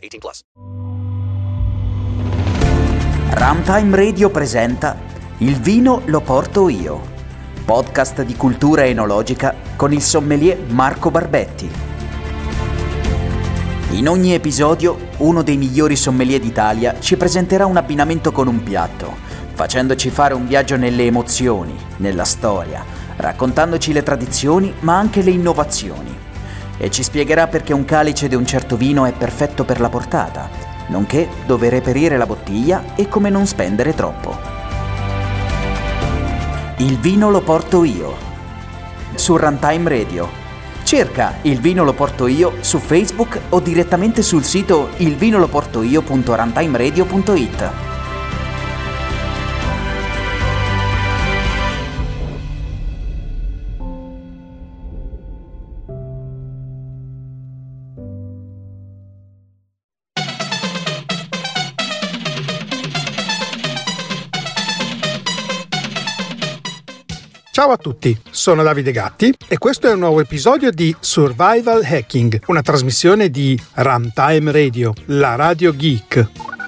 18 plus. Runtime Radio presenta Il vino lo porto io. Podcast di cultura enologica con il sommelier Marco Barbetti. In ogni episodio uno dei migliori sommelier d'Italia ci presenterà un abbinamento con un piatto facendoci fare un viaggio nelle emozioni, nella storia, raccontandoci le tradizioni ma anche le innovazioni. E ci spiegherà perché un calice di un certo vino è perfetto per la portata, nonché dove reperire la bottiglia e come non spendere troppo. Il vino lo porto io. Su Runtime Radio. Cerca Il vino lo porto io su Facebook o direttamente sul sito ilvinoloportoio.runtimeradio.it. Ciao a tutti, sono Davide Gatti e questo è un nuovo episodio di Survival Hacking, una trasmissione di Runtime Radio, la radio geek.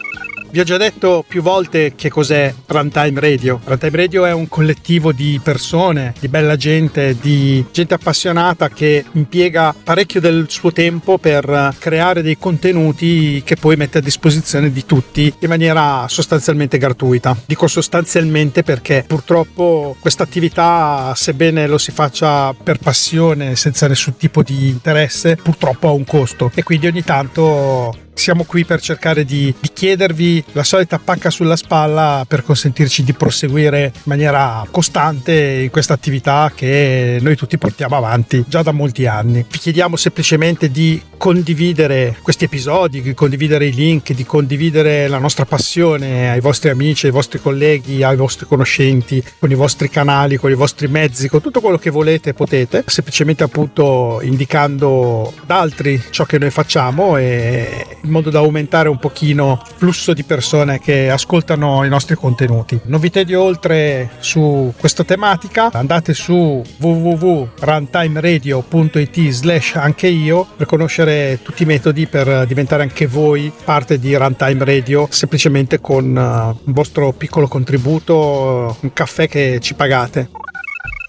Vi ho già detto più volte che cos'è Runtime Radio. Runtime Radio è un collettivo di persone, di bella gente, di gente appassionata che impiega parecchio del suo tempo per creare dei contenuti che poi mette a disposizione di tutti in maniera sostanzialmente gratuita. Dico sostanzialmente perché purtroppo questa attività, sebbene lo si faccia per passione, senza nessun tipo di interesse, purtroppo ha un costo e quindi ogni tanto siamo qui per cercare di, di, chiedervi la solita pacca sulla spalla per consentirci di proseguire in maniera costante in questa attività che noi tutti portiamo avanti già da molti anni. Vi chiediamo semplicemente di condividere questi episodi, di condividere i link, di condividere la nostra passione ai vostri amici, ai vostri colleghi, ai vostri conoscenti, con i vostri canali, con i vostri mezzi, con tutto quello che volete e potete, semplicemente appunto indicando ad altri ciò che noi facciamo e in modo da aumentare un pochino il flusso di persone che ascoltano i nostri contenuti. Non vi tedio oltre su questa tematica, andate su www.runtimeradio.it slash anche io per conoscere tutti i metodi per diventare anche voi parte di Runtime Radio semplicemente con uh, un vostro piccolo contributo, un caffè che ci pagate.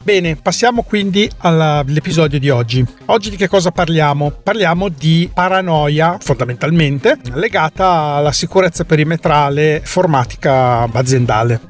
Bene, passiamo quindi all'episodio di oggi. Oggi di che cosa parliamo? Parliamo di paranoia, fondamentalmente, legata alla sicurezza perimetrale formatica aziendale.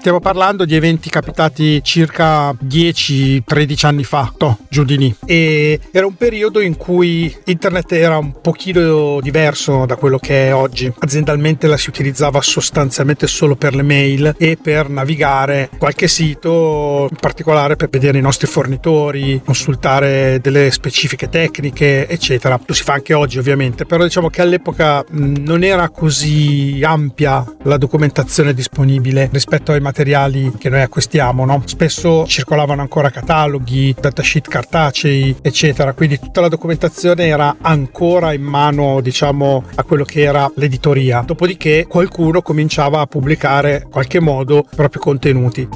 Stiamo parlando di eventi capitati circa 10-13 anni fa, no, giù di lì. E era un periodo in cui internet era un pochino diverso da quello che è oggi. Aziendalmente la si utilizzava sostanzialmente solo per le mail e per navigare qualche sito, in particolare per vedere i nostri fornitori, consultare delle specifiche tecniche, eccetera. Lo si fa anche oggi ovviamente, però diciamo che all'epoca non era così ampia la documentazione disponibile rispetto ai materiali che noi acquistiamo. No? Spesso circolavano ancora cataloghi, datasheet cartacei, eccetera, quindi tutta la documentazione era ancora in mano, diciamo, a quello che era l'editoria. Dopodiché qualcuno cominciava a pubblicare in qualche modo i propri contenuti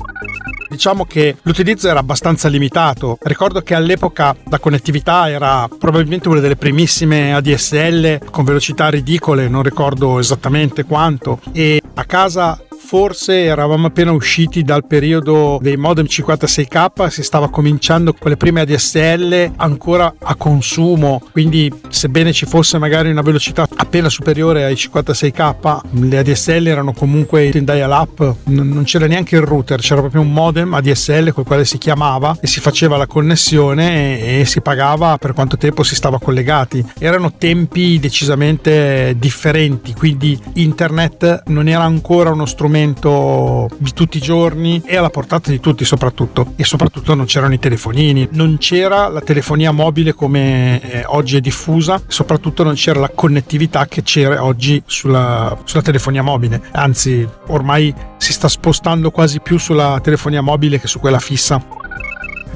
diciamo che l'utilizzo era abbastanza limitato. Ricordo che all'epoca la connettività era probabilmente una delle primissime ADSL con velocità ridicole, non ricordo esattamente quanto, e a casa forse eravamo appena usciti dal periodo dei modem 56k, si stava cominciando con le prime ADSL ancora a consumo, quindi sebbene ci fosse magari una velocità appena superiore ai 56k, le ADSL erano comunque in dial up, non c'era neanche il router, c'era proprio un modem ADSL col quale si chiamava e si faceva la connessione e si pagava per quanto tempo si stava collegati. Erano tempi decisamente differenti, quindi internet non era ancora uno strumento funzionamento di tutti i giorni e alla portata di tutti soprattutto e soprattutto non c'erano i telefonini, non c'era la telefonia mobile come eh, oggi è diffusa, soprattutto non c'era la connettività che c'era oggi sulla, sulla telefonia mobile, anzi ormai si sta spostando quasi più sulla telefonia mobile che su quella fissa.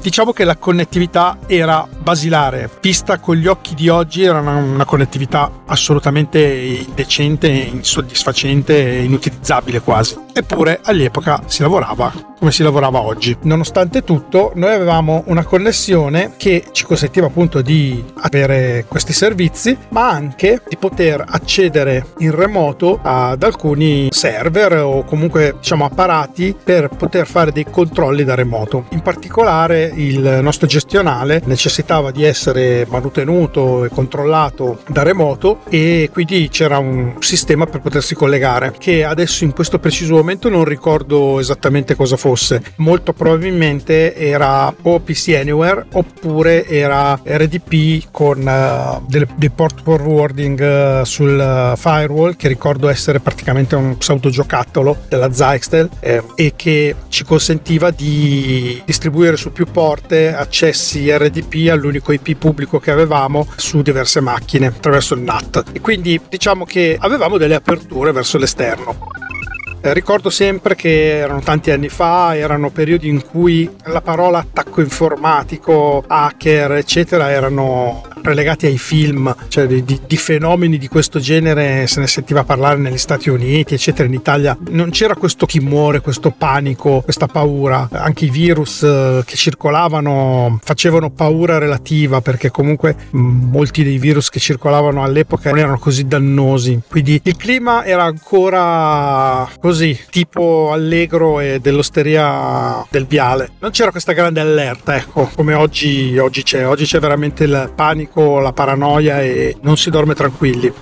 Diciamo che la connettività era basilare, vista con gli occhi di oggi era una, una connettività assolutamente indecente, insoddisfacente e inutilizzabile quasi. Eppure all'epoca si lavorava come si lavorava oggi. Nonostante tutto, noi avevamo una connessione che ci consentiva appunto di avere questi servizi, ma anche di poter accedere in remoto ad alcuni server o comunque diciamo apparati per poter fare dei controlli da remoto. In particolare il nostro gestionale necessitava di essere manutenuto e controllato da remoto e quindi c'era un sistema per potersi collegare che adesso in questo preciso momento non ricordo esattamente cosa fosse. Molto probabilmente era o PC Anywhere oppure era RDP con uh, delle, dei port forwarding uh, sul uh, firewall che ricordo essere praticamente un pseudo giocattolo della Zyxtel eh, e che ci consentiva di distribuire su più porte accessi RDP all'unico IP pubblico che avevamo su diverse macchine attraverso il NAT e quindi diciamo che avevamo delle aperture verso l'esterno. Eh, ricordo sempre che erano tanti anni fa, erano periodi in cui la parola attacco informatico, hacker, eccetera, erano relegati ai film, cioè di, di, fenomeni di questo genere se ne sentiva parlare negli Stati Uniti, eccetera. In Italia non c'era questo timore, questo panico, questa paura. Anche i virus eh, che circolavano facevano paura relativa perché comunque mm, molti dei virus che circolavano all'epoca non erano così dannosi. Quindi il clima era ancora così, tipo allegro e dell'osteria del viale. Non c'era questa grande allerta, ecco, come oggi, oggi c'è. Oggi c'è veramente il panico, la paranoia e non si dorme tranquilli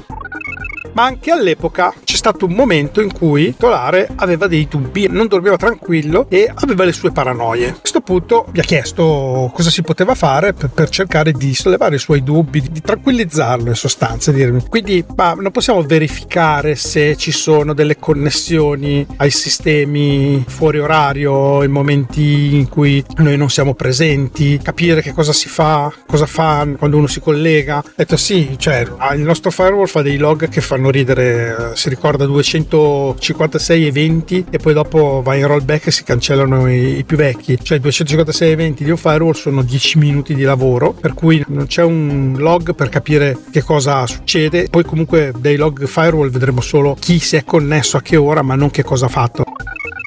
ma anche all'epoca c'è stato un momento in cui il titolare aveva dei dubbi, non dormiva tranquillo e aveva le sue paranoie. A questo punto mi ha chiesto cosa si poteva fare per, per cercare di sollevare i suoi dubbi, di, di tranquillizzarlo in sostanza. Dirmi. Quindi ma non possiamo verificare se ci sono delle connessioni ai sistemi fuori orario in momenti in cui noi non siamo presenti, capire che cosa si fa, cosa fa quando uno si collega. Ho detto sì, cioè il nostro firewall fa dei log che fanno fanno ridere, si ricorda 256 eventi e poi dopo va in rollback e si cancellano i, i più vecchi, cioè 256 eventi di un firewall sono 10 minuti di lavoro, per cui non c'è un log per capire che cosa succede, poi comunque dai log firewall vedremo solo chi si è connesso a che ora, ma non che cosa ha fatto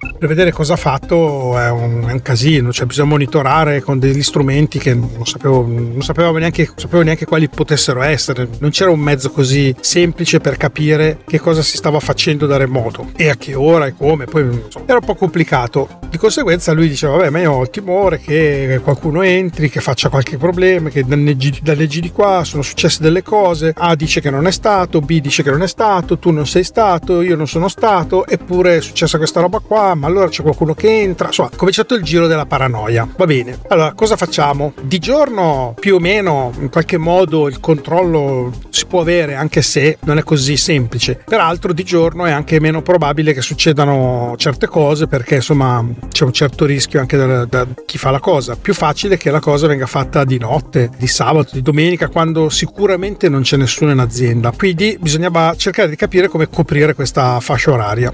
per vedere cosa ha fatto è un, è un, casino, cioè bisogna monitorare con degli strumenti che non sapevo, non sapevo, neanche, sapevo neanche quali potessero essere, non c'era un mezzo così semplice per capire che cosa si stava facendo da remoto e a che ora e come, poi insomma, era un po' complicato. Di conseguenza lui diceva, vabbè, ma io ho il timore che qualcuno entri, che faccia qualche problema, che danneggi, danneggi di qua, sono successe delle cose, A dice che non è stato, B dice che non è stato, tu non sei stato, io non sono stato, eppure è successa questa roba qua, ma allora c'è qualcuno che entra, insomma, cominciato il giro della paranoia. Va bene, allora cosa facciamo? Di giorno più o meno in qualche modo il controllo si può avere anche se non è così semplice. Peraltro di giorno è anche meno probabile che succedano certe cose perché insomma c'è un certo rischio anche da, da chi fa la cosa. Più facile che la cosa venga fatta di notte, di sabato, di domenica, quando sicuramente non c'è nessuno in azienda. Quindi bisognava cercare di capire come coprire questa fascia oraria.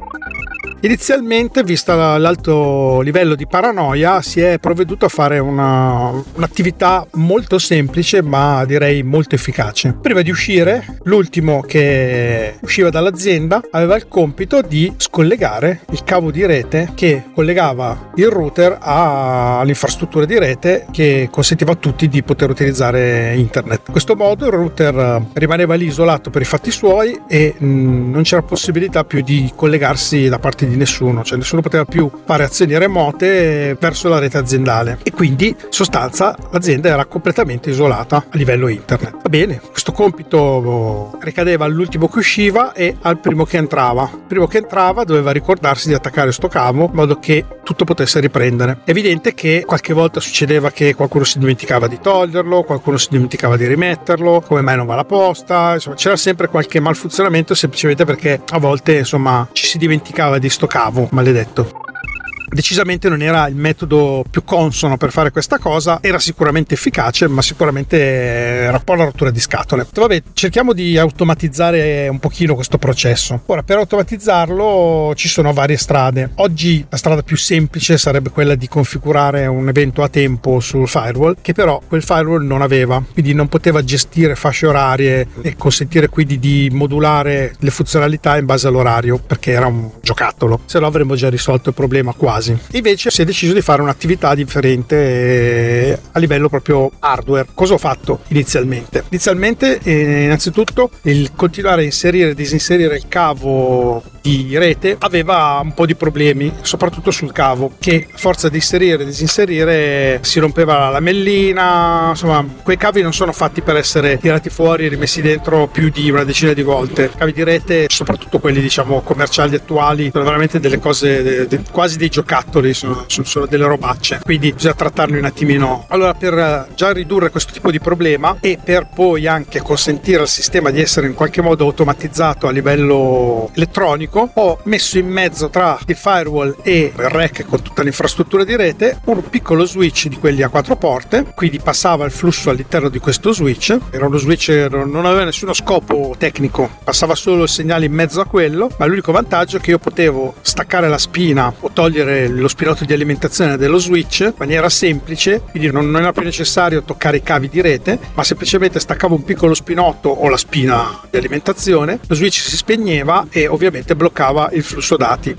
Inizialmente, vista l'alto livello di paranoia, si è provveduto a fare una, un'attività molto semplice, ma direi molto efficace. Prima di uscire, l'ultimo che usciva dall'azienda aveva il compito di scollegare il cavo di rete che collegava il router all'infrastruttura di rete che consentiva a tutti di poter utilizzare internet. In questo modo il router rimaneva lì isolato per i fatti suoi e mh, non c'era possibilità più di collegarsi da parte di nessuno, cioè nessuno poteva più fare azioni remote verso la rete aziendale e quindi in sostanza l'azienda era completamente isolata a livello internet. Va bene, questo compito ricadeva all'ultimo che usciva e al primo che entrava. Il primo che entrava doveva ricordarsi di attaccare sto cavo in modo che tutto potesse riprendere. È evidente che qualche volta succedeva che qualcuno si dimenticava di toglierlo, qualcuno si dimenticava di rimetterlo, come mai non va la posta, insomma c'era sempre qualche malfunzionamento semplicemente perché a volte insomma ci si dimenticava di sto cavo maledetto decisamente non era il metodo più consono per fare questa cosa, era sicuramente efficace, ma sicuramente era un po' una rottura di scatole. Vabbè, cerchiamo di automatizzare un pochino questo processo. Ora, per automatizzarlo ci sono varie strade. Oggi la strada più semplice sarebbe quella di configurare un evento a tempo sul firewall, che però quel firewall non aveva, quindi non poteva gestire fasce orarie e consentire quindi di modulare le funzionalità in base all'orario, perché era un giocattolo. Se no avremmo già risolto il problema quasi quasi. Invece si è deciso di fare un'attività differente eh, a livello proprio hardware. Cosa ho fatto inizialmente? Inizialmente, eh, innanzitutto, il continuare a inserire e disinserire il cavo di rete aveva un po' di problemi, soprattutto sul cavo, che a forza di inserire e disinserire si rompeva la lamellina, insomma, quei cavi non sono fatti per essere tirati fuori e rimessi dentro più di una decina di volte. Cavi di rete, soprattutto quelli diciamo commerciali attuali, sono veramente delle cose de, de, quasi dei giocattoli, sono, sono, delle robacce, quindi bisogna trattarli un attimino. Allora, per già ridurre questo tipo di problema e per poi anche consentire al sistema di essere in qualche modo automatizzato a livello elettronico, gioco ho messo in mezzo tra il firewall e il rack con tutta l'infrastruttura di rete un piccolo switch di quelli a quattro porte, quindi passava il flusso all'interno di questo switch, era uno switch non aveva nessuno scopo tecnico, passava solo il segnale in mezzo a quello, ma l'unico vantaggio è che io potevo staccare la spina o togliere lo spinotto di alimentazione dello switch in maniera semplice, quindi non era più necessario toccare i cavi di rete, ma semplicemente staccavo un piccolo spinotto o la spina di alimentazione, lo switch si spegneva e ovviamente bloccava bloccava il flusso dati.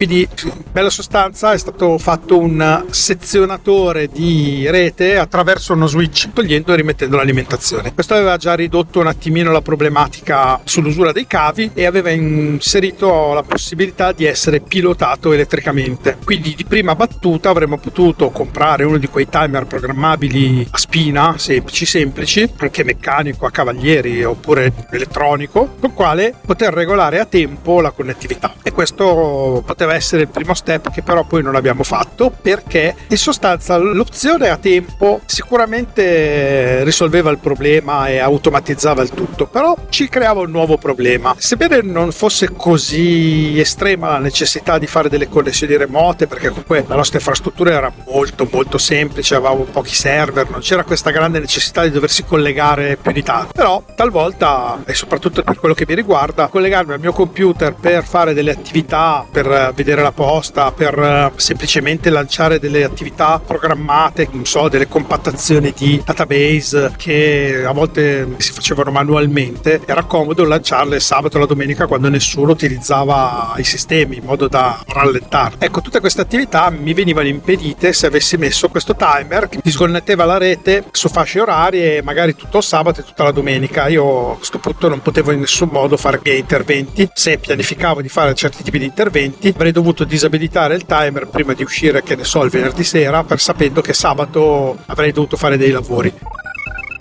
Quindi, in bella sostanza, è stato fatto un sezionatore di rete attraverso uno switch, togliendo e rimettendo l'alimentazione. Questo aveva già ridotto un attimino la problematica sull'usura dei cavi e aveva inserito la possibilità di essere pilotato elettricamente. Quindi, di prima battuta, avremmo potuto comprare uno di quei timer programmabili a spina, semplici, semplici, anche meccanico, a cavalieri oppure elettronico, con quale poter regolare a tempo la connettività. E questo poteva poteva essere il primo step che però poi non abbiamo fatto perché in sostanza l'opzione a tempo sicuramente risolveva il problema e automatizzava il tutto, però ci creava un nuovo problema. Sebbene non fosse così estrema la necessità di fare delle connessioni remote, perché comunque la nostra infrastruttura era molto molto semplice, avevamo pochi server, non c'era questa grande necessità di doversi collegare più di tanto. Però talvolta, e soprattutto per quello che mi riguarda, collegarmi al mio computer per fare delle attività, per vedere la posta, per eh, semplicemente lanciare delle attività programmate, non so, delle compattazioni di database che a volte si facevano manualmente, era comodo lanciarle sabato o la domenica quando nessuno utilizzava i sistemi in modo da rallentare. Ecco, tutte queste attività mi venivano impedite se avessi messo questo timer che mi sconnetteva la rete su fasce orarie magari tutto il sabato e tutta la domenica. Io a questo punto non potevo in nessun modo fare miei interventi. Se pianificavo di fare certi tipi di interventi, avrei avrei dovuto disabilitare il timer prima di uscire, che ne so, il venerdì sera, per sapendo che sabato avrei dovuto fare dei lavori.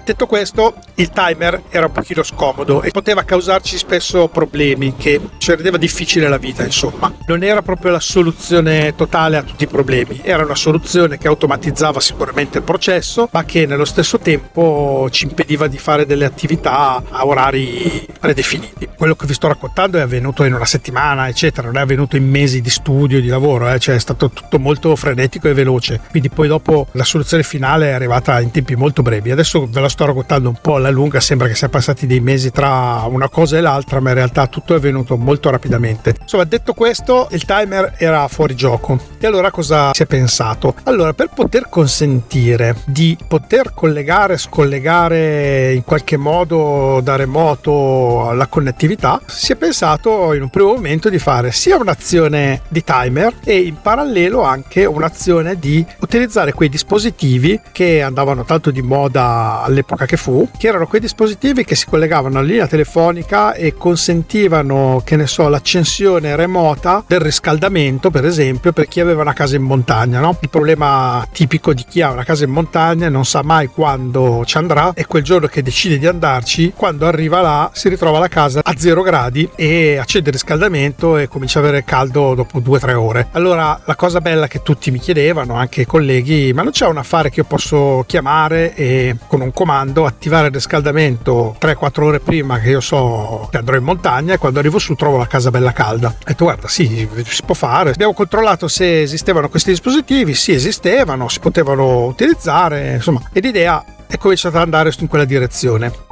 Detto questo, il timer era un pochino scomodo e poteva causarci spesso problemi che ci rendeva difficile la vita, insomma. Non era proprio la soluzione totale a tutti i problemi, era una soluzione che automatizzava sicuramente il processo, ma che nello stesso tempo ci impediva di fare delle attività a orari predefiniti. Quello che vi sto raccontando è avvenuto in una settimana, eccetera, non è avvenuto in mesi di studio, di lavoro, eh? cioè è stato tutto molto frenetico e veloce. Quindi poi dopo la soluzione finale è arrivata in tempi molto brevi. Adesso ve la sto sto raccontando un po' alla lunga, sembra che siano passati dei mesi tra una cosa e l'altra, ma in realtà tutto è avvenuto molto rapidamente. Insomma, detto questo, il timer era fuori gioco. E allora cosa si è pensato? Allora, per poter consentire di poter collegare, scollegare in qualche modo da remoto la connettività, si è pensato in un primo momento di fare sia un'azione di timer e in parallelo anche un'azione di utilizzare quei dispositivi che andavano tanto di moda all'epoca all'epoca che fu, che erano quei dispositivi che si collegavano alla linea telefonica e consentivano, che ne so, l'accensione remota del riscaldamento, per esempio, per chi aveva una casa in montagna. No? Il problema tipico di chi ha una casa in montagna e non sa mai quando ci andrà e quel giorno che decide di andarci, quando arriva là si ritrova la casa a zero gradi e accende il riscaldamento e comincia ad avere caldo dopo due o tre ore. Allora la cosa bella che tutti mi chiedevano, anche i colleghi, ma non c'è un affare che io posso chiamare e con un comando comando attivare il riscaldamento 3-4 ore prima che io so che andrò in montagna e quando arrivo su trovo la casa bella calda. E tu guarda, sì, si può fare. Abbiamo controllato se esistevano questi dispositivi, sì esistevano, si potevano utilizzare, insomma, e l'idea è cominciata ad andare in quella direzione.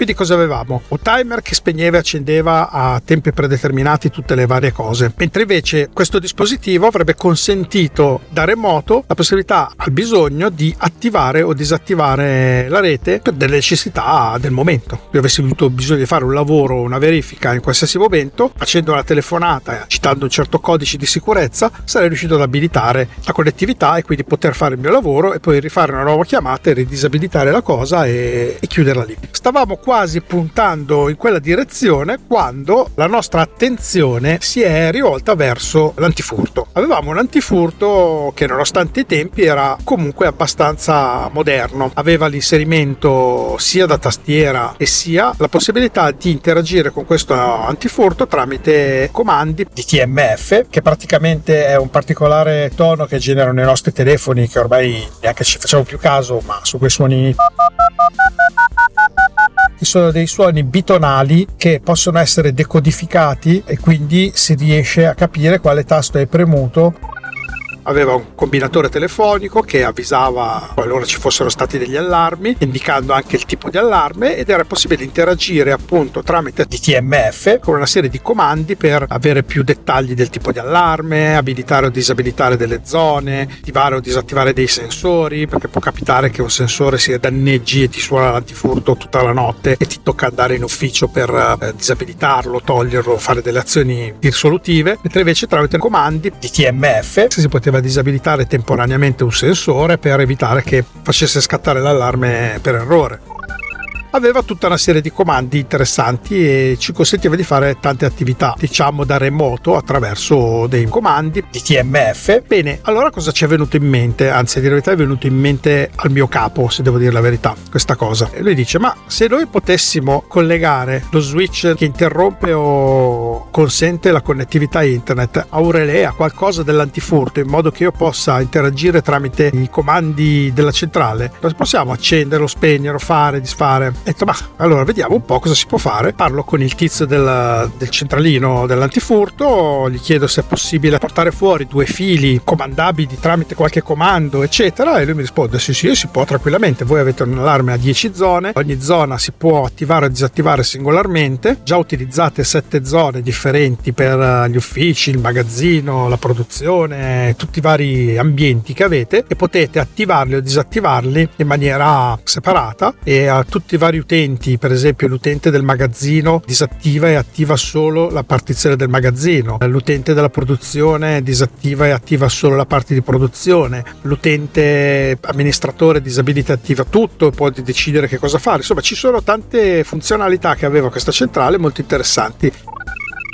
Quindi cosa avevamo? Un timer che spegneva e accendeva a tempi predeterminati tutte le varie cose, mentre invece questo dispositivo avrebbe consentito da remoto la possibilità al bisogno di attivare o disattivare la rete per delle necessità del momento. Io avessi avuto bisogno di fare un lavoro, una verifica in qualsiasi momento, facendo una telefonata, citando un certo codice di sicurezza, sarei riuscito ad abilitare la connettività e quindi poter fare il mio lavoro e poi rifare una nuova chiamata e ridisabilitare la cosa e, e chiuderla lì. Stavamo quasi puntando in quella direzione quando la nostra attenzione si è rivolta verso l'antifurto. Avevamo un antifurto che nonostante i tempi era comunque abbastanza moderno, aveva l'inserimento sia da tastiera e sia la possibilità di interagire con questo antifurto tramite comandi di TMF che praticamente è un particolare tono che generano i nostri telefoni che ormai neanche ci facciamo più caso ma su quei suoni ci sono dei suoni bitonali che possono essere decodificati e quindi si riesce a capire quale tasto è premuto aveva un combinatore telefonico che avvisava qualora ci fossero stati degli allarmi, indicando anche il tipo di allarme ed era possibile interagire appunto tramite DTMF con una serie di comandi per avere più dettagli del tipo di allarme, abilitare o disabilitare delle zone, attivare o disattivare dei sensori, perché può capitare che un sensore si danneggi e ti suona l'antifurto tutta la notte e ti tocca andare in ufficio per eh, disabilitarlo, toglierlo, fare delle azioni risolutive, mentre invece tramite comandi DTMF si poteva poteva disabilitare temporaneamente un sensore per evitare che facesse scattare l'allarme per errore aveva tutta una serie di comandi interessanti e ci consentiva di fare tante attività, diciamo da remoto attraverso dei comandi di TMF. Bene, allora cosa ci è venuto in mente? Anzi, a dire la verità è venuto in mente al mio capo, se devo dire la verità, questa cosa. E lui dice, ma se noi potessimo collegare lo switch che interrompe o consente la connettività internet a un relè, a qualcosa dell'antifurto, in modo che io possa interagire tramite i comandi della centrale, possiamo accenderlo, spegnerlo, fare, disfare ho detto, ma allora vediamo un po' cosa si può fare. Parlo con il tizio del, del centralino dell'antifurto, gli chiedo se è possibile portare fuori due fili comandabili tramite qualche comando, eccetera, e lui mi risponde: sì, sì, si può tranquillamente. Voi avete un allarme a 10 zone, ogni zona si può attivare o disattivare singolarmente. Già utilizzate 7 zone differenti per gli uffici, il magazzino, la produzione, tutti i vari ambienti che avete e potete attivarli o disattivarli in maniera separata e a tutti i vari vari utenti, per esempio l'utente del magazzino disattiva e attiva solo la partizione del magazzino, l'utente della produzione disattiva e attiva solo la parte di produzione, l'utente amministratore disabilita e attiva tutto e può decidere che cosa fare. Insomma, ci sono tante funzionalità che aveva questa centrale molto interessanti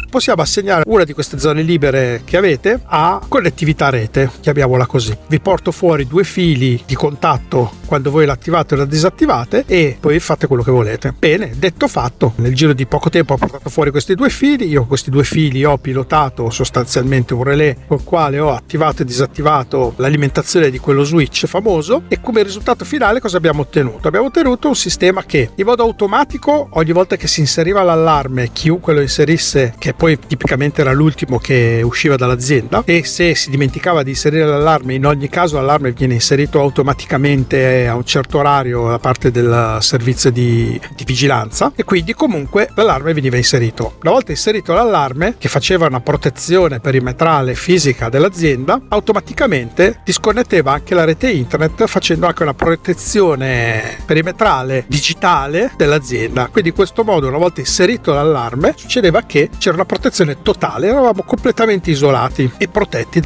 possiamo assegnare una di queste zone libere che avete a connettività rete, chiamiamola così. Vi porto fuori due fili di contatto quando voi l'attivate o la disattivate e poi fate quello che volete. Bene, detto fatto, nel giro di poco tempo ho portato fuori questi due fili, io questi due fili ho pilotato sostanzialmente un relè col quale ho attivato e disattivato l'alimentazione di quello switch famoso e come risultato finale cosa abbiamo ottenuto? Abbiamo ottenuto un sistema che in modo automatico ogni volta che si inseriva l'allarme, chiunque lo inserisse, che poi poi tipicamente era l'ultimo che usciva dall'azienda e se si dimenticava di inserire l'allarme in ogni caso l'allarme viene inserito automaticamente a un certo orario da parte del servizio di, di vigilanza e quindi comunque l'allarme veniva inserito. Una volta inserito l'allarme che faceva una protezione perimetrale fisica dell'azienda automaticamente disconnetteva anche la rete internet facendo anche una protezione perimetrale digitale dell'azienda. Quindi in questo modo una volta inserito l'allarme succedeva che c'era una protezione totale, eravamo completamente isolati e protetti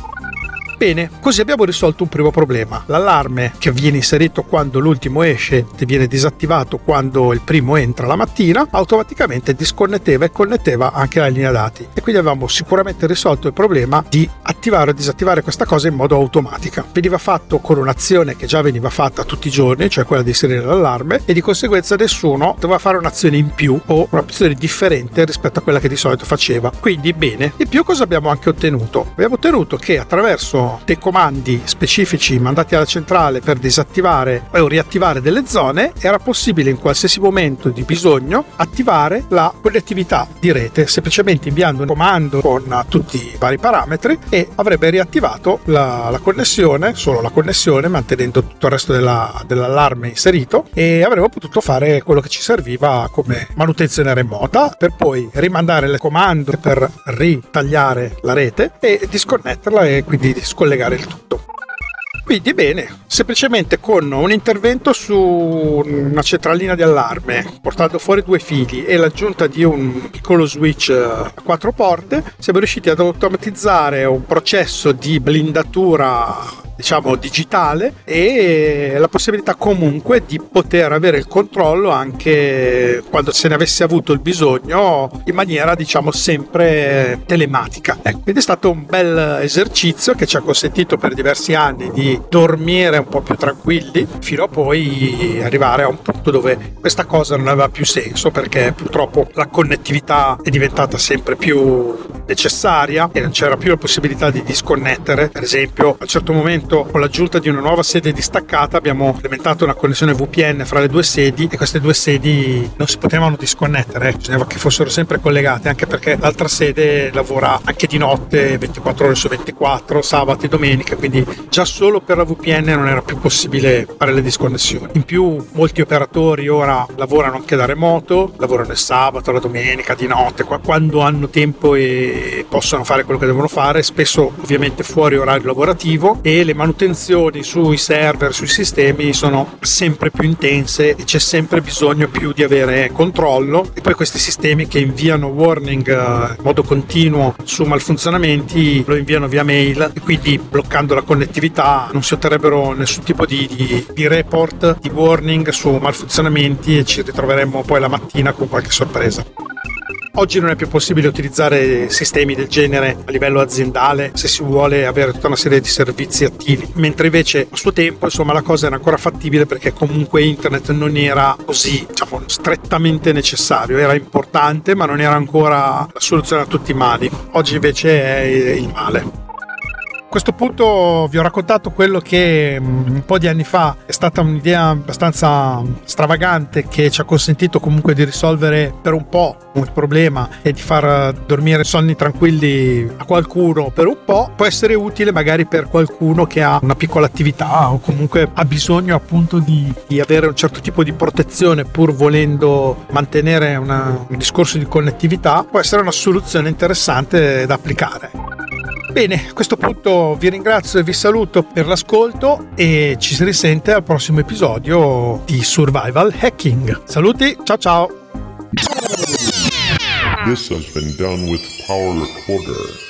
Bene, così abbiamo risolto un primo problema. L'allarme che viene inserito quando l'ultimo esce e viene disattivato quando il primo entra la mattina, automaticamente disconnetteva e connetteva anche la linea dati. E quindi avevamo sicuramente risolto il problema di attivare o disattivare questa cosa in modo automatico. Veniva fatto con un'azione che già veniva fatta tutti i giorni, cioè quella di inserire l'allarme, e di conseguenza nessuno doveva fare un'azione in più o un'azione differente rispetto a quella che di solito faceva. Quindi bene. In più cosa abbiamo anche ottenuto? Abbiamo ottenuto che attraverso dei comandi specifici mandati alla centrale per disattivare o riattivare delle zone, era possibile in qualsiasi momento di bisogno attivare la connettività di rete, semplicemente inviando un comando con tutti i vari parametri e avrebbe riattivato la, la connessione, solo la connessione, mantenendo tutto il resto della, dell'allarme inserito e avremmo potuto fare quello che ci serviva come manutenzione remota per poi rimandare il comando per ritagliare la rete e disconnetterla e quindi scollegare il tutto. Quindi bene, semplicemente con un intervento su una centralina di allarme, portando fuori due fili e l'aggiunta di un piccolo switch a quattro porte, siamo riusciti ad automatizzare un processo di blindatura diciamo digitale e la possibilità comunque di poter avere il controllo anche quando se ne avesse avuto il bisogno in maniera diciamo sempre telematica. Ecco, quindi è stato un bel esercizio che ci ha consentito per diversi anni di dormire un po' più tranquilli fino a poi arrivare a un punto dove questa cosa non aveva più senso perché purtroppo la connettività è diventata sempre più necessaria e non c'era più la possibilità di disconnettere. Per esempio a un certo momento momento, con l'aggiunta di una nuova sede distaccata, abbiamo implementato una connessione VPN fra le due sedi e queste due sedi non si potevano disconnettere, bisognava che fossero sempre collegate, anche perché l'altra sede lavora anche di notte, 24 ore su 24, sabato e domenica, quindi già solo per la VPN non era più possibile fare le disconnessioni. In più, molti operatori ora lavorano anche da remoto, lavorano il sabato, la domenica, di notte, quando hanno tempo e possono fare quello che devono fare, spesso ovviamente fuori orario lavorativo e le manutenzioni sui server, sui sistemi sono sempre più intense e c'è sempre bisogno più di avere controllo e poi questi sistemi che inviano warning eh, in modo continuo su malfunzionamenti lo inviano via mail e quindi bloccando la connettività non si otterrebbero nessun tipo di, di, di report, di warning su malfunzionamenti e ci ritroveremmo poi la mattina con qualche sorpresa. Oggi non è più possibile utilizzare sistemi del genere a livello aziendale se si vuole avere tutta una serie di servizi attivi, mentre invece a suo tempo insomma la cosa era ancora fattibile perché comunque internet non era così diciamo, strettamente necessario, era importante ma non era ancora la soluzione a tutti i mali. Oggi invece è il male. A questo punto vi ho raccontato quello che mm, un po' di anni fa è stata un'idea abbastanza stravagante che ci ha consentito comunque di risolvere per un po' il problema e di far dormire sonni tranquilli a qualcuno per un po'. Può essere utile magari per qualcuno che ha una piccola attività o comunque ha bisogno appunto di, di avere un certo tipo di protezione pur volendo mantenere una, un discorso di connettività. Può essere una soluzione interessante da applicare. Bene, a questo punto vi ringrazio e vi saluto per l'ascolto e ci si risente al prossimo episodio di Survival Hacking. Saluti, ciao ciao! This has been done with Power Recorder.